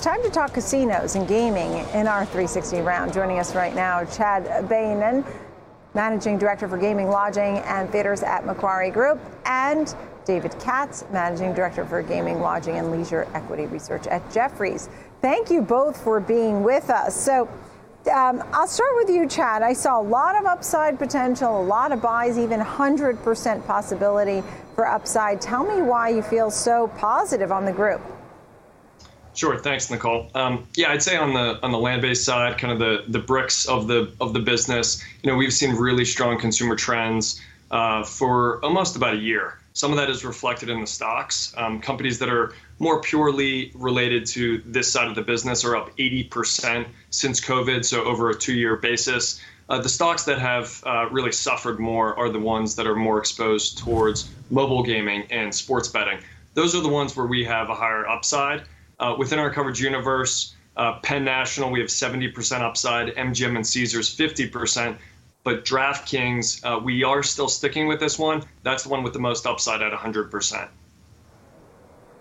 it's time to talk casinos and gaming in our 360 round. Joining us right now, Chad Beynon, Managing Director for Gaming, Lodging, and Theaters at Macquarie Group, and David Katz, Managing Director for Gaming, Lodging, and Leisure Equity Research at Jefferies. Thank you both for being with us. So, um, I'll start with you, Chad. I saw a lot of upside potential, a lot of buys, even 100% possibility for upside. Tell me why you feel so positive on the group. Sure, thanks, Nicole. Um, yeah, I'd say on the on the land-based side, kind of the the bricks of the of the business. You know, we've seen really strong consumer trends uh, for almost about a year. Some of that is reflected in the stocks. Um, companies that are more purely related to this side of the business are up 80% since COVID, so over a two-year basis. Uh, the stocks that have uh, really suffered more are the ones that are more exposed towards mobile gaming and sports betting. Those are the ones where we have a higher upside. Uh, within our coverage universe, uh, Penn National, we have 70% upside, MGM and Caesars 50%. But DraftKings, uh, we are still sticking with this one. That's the one with the most upside at 100%.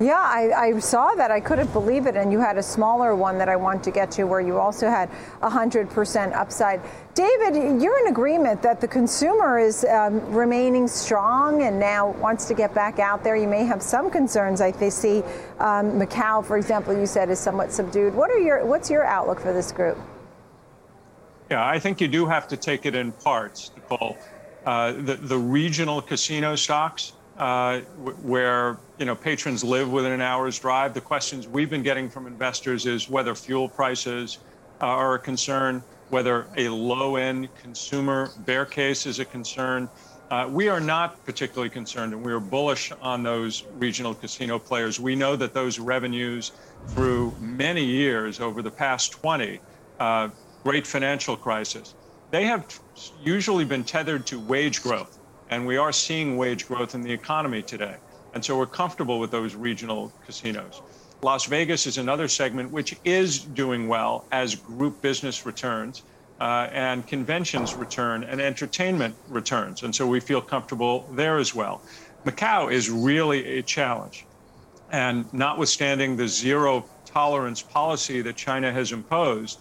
Yeah, I, I, saw that. I couldn't believe it. And you had a smaller one that I want to get to where you also had 100% upside. David, you're in agreement that the consumer is um, remaining strong and now wants to get back out there. You may have some concerns. I see um, Macau, for example, you said is somewhat subdued. What are your What's your outlook for this group? Yeah, I think you do have to take it in parts, Nicole. Uh, the, the regional casino stocks uh, where you know patrons live within an hour's drive. The questions we've been getting from investors is whether fuel prices uh, are a concern, whether a low-end consumer bear case is a concern. Uh, we are not particularly concerned, and we are bullish on those regional casino players. We know that those revenues, through many years over the past 20, uh, great financial crisis, they have usually been tethered to wage growth and we are seeing wage growth in the economy today. And so we're comfortable with those regional casinos. Las Vegas is another segment which is doing well as group business returns uh, and conventions return and entertainment returns. And so we feel comfortable there as well. Macau is really a challenge. And notwithstanding the zero tolerance policy that China has imposed,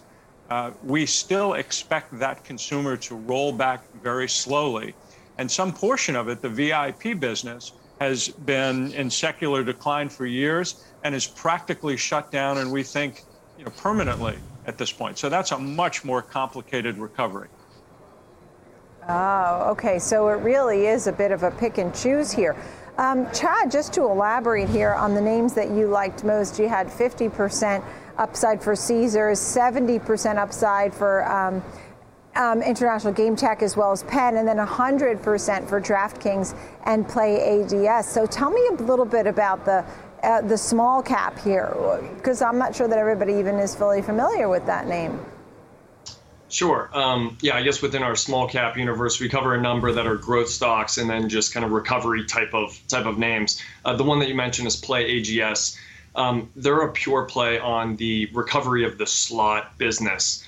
uh, we still expect that consumer to roll back very slowly and some portion of it, the VIP business, has been in secular decline for years and is practically shut down, and we think you know, permanently at this point. So that's a much more complicated recovery. Oh, okay. So it really is a bit of a pick and choose here. Um, Chad, just to elaborate here on the names that you liked most, you had 50% upside for Caesars, 70% upside for. Um, um, International Game Tech as well as Penn, and then 100% for DraftKings and Play AGS. So tell me a little bit about the uh, the small cap here, because I'm not sure that everybody even is fully familiar with that name. Sure. Um, yeah, I guess within our small cap universe, we cover a number that are growth stocks and then just kind of recovery type of type of names. Uh, the one that you mentioned is Play AGS. Um, they're a pure play on the recovery of the slot business.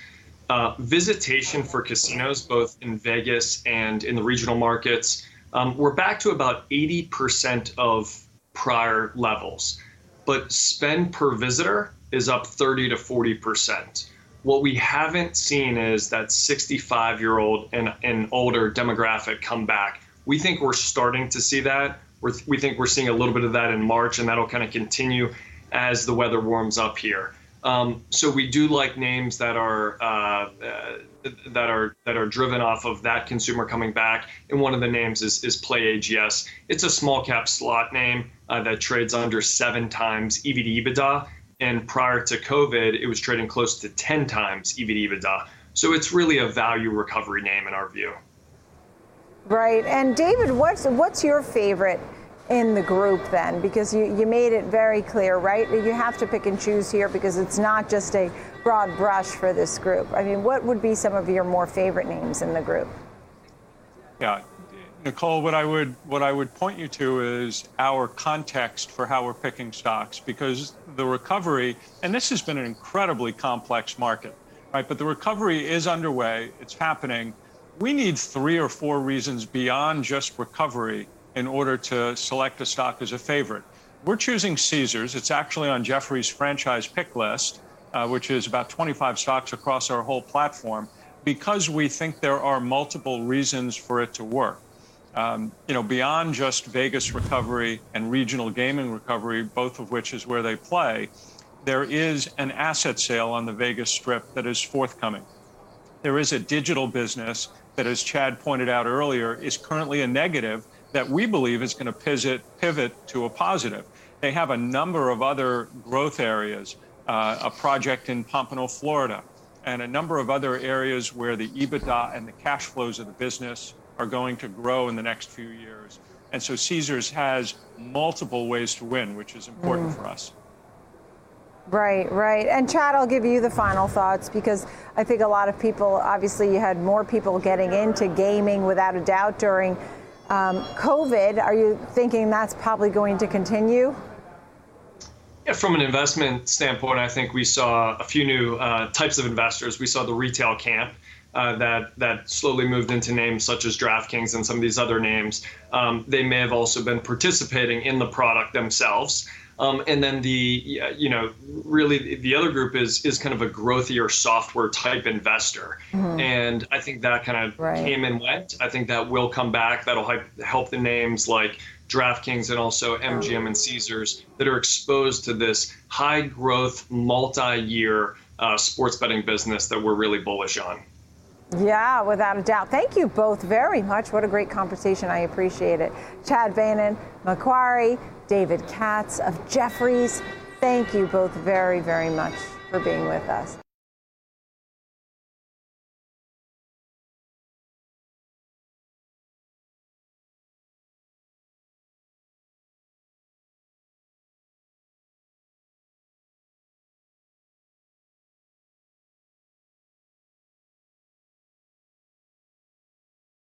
Uh, visitation for casinos, both in Vegas and in the regional markets, um, we're back to about 80% of prior levels. But spend per visitor is up 30 to 40%. What we haven't seen is that 65 year old and, and older demographic come back. We think we're starting to see that. We're, we think we're seeing a little bit of that in March, and that'll kind of continue as the weather warms up here. Um, so we do like names that are uh, uh, that are that are driven off of that consumer coming back. And one of the names is is Play AGS. It's a small cap slot name uh, that trades under seven times EV to EBITDA. And prior to COVID, it was trading close to 10 times EV to EBITDA. So it's really a value recovery name in our view. Right. And David, what's what's your favorite? In the group then? Because you, you made it very clear, right? You have to pick and choose here because it's not just a broad brush for this group. I mean, what would be some of your more favorite names in the group? Yeah, Nicole, what I would what I would point you to is our context for how we're picking stocks because the recovery, and this has been an incredibly complex market, right? But the recovery is underway, it's happening. We need three or four reasons beyond just recovery in order to select a stock as a favorite. we're choosing Caesars. It's actually on Jefferies franchise pick list, uh, which is about 25 stocks across our whole platform, because we think there are multiple reasons for it to work. Um, you know, beyond just Vegas recovery and regional gaming recovery, both of which is where they play, there is an asset sale on the Vegas Strip that is forthcoming. There is a digital business that, as Chad pointed out earlier, is currently a negative that we believe is going to pivot, pivot to a positive. They have a number of other growth areas, uh, a project in Pompano, Florida, and a number of other areas where the EBITDA and the cash flows of the business are going to grow in the next few years. And so Caesars has multiple ways to win, which is important mm. for us. Right, right. And Chad, I'll give you the final thoughts because I think a lot of people, obviously, you had more people getting into gaming without a doubt during um, COVID. Are you thinking that's probably going to continue? Yeah, from an investment standpoint, I think we saw a few new uh, types of investors. We saw the retail camp. Uh, that that slowly moved into names such as DraftKings and some of these other names. Um, they may have also been participating in the product themselves. Um, and then the you know really the other group is is kind of a growthier software type investor, mm-hmm. and I think that kind of right. came and went. I think that will come back. That'll help help the names like DraftKings and also MGM and Caesars that are exposed to this high growth multi year uh, sports betting business that we're really bullish on. Yeah, without a doubt. Thank you both very much. What a great conversation. I appreciate it. Chad Beynon, Macquarie, David Katz of Jefferies. Thank you both very, very much for being with us.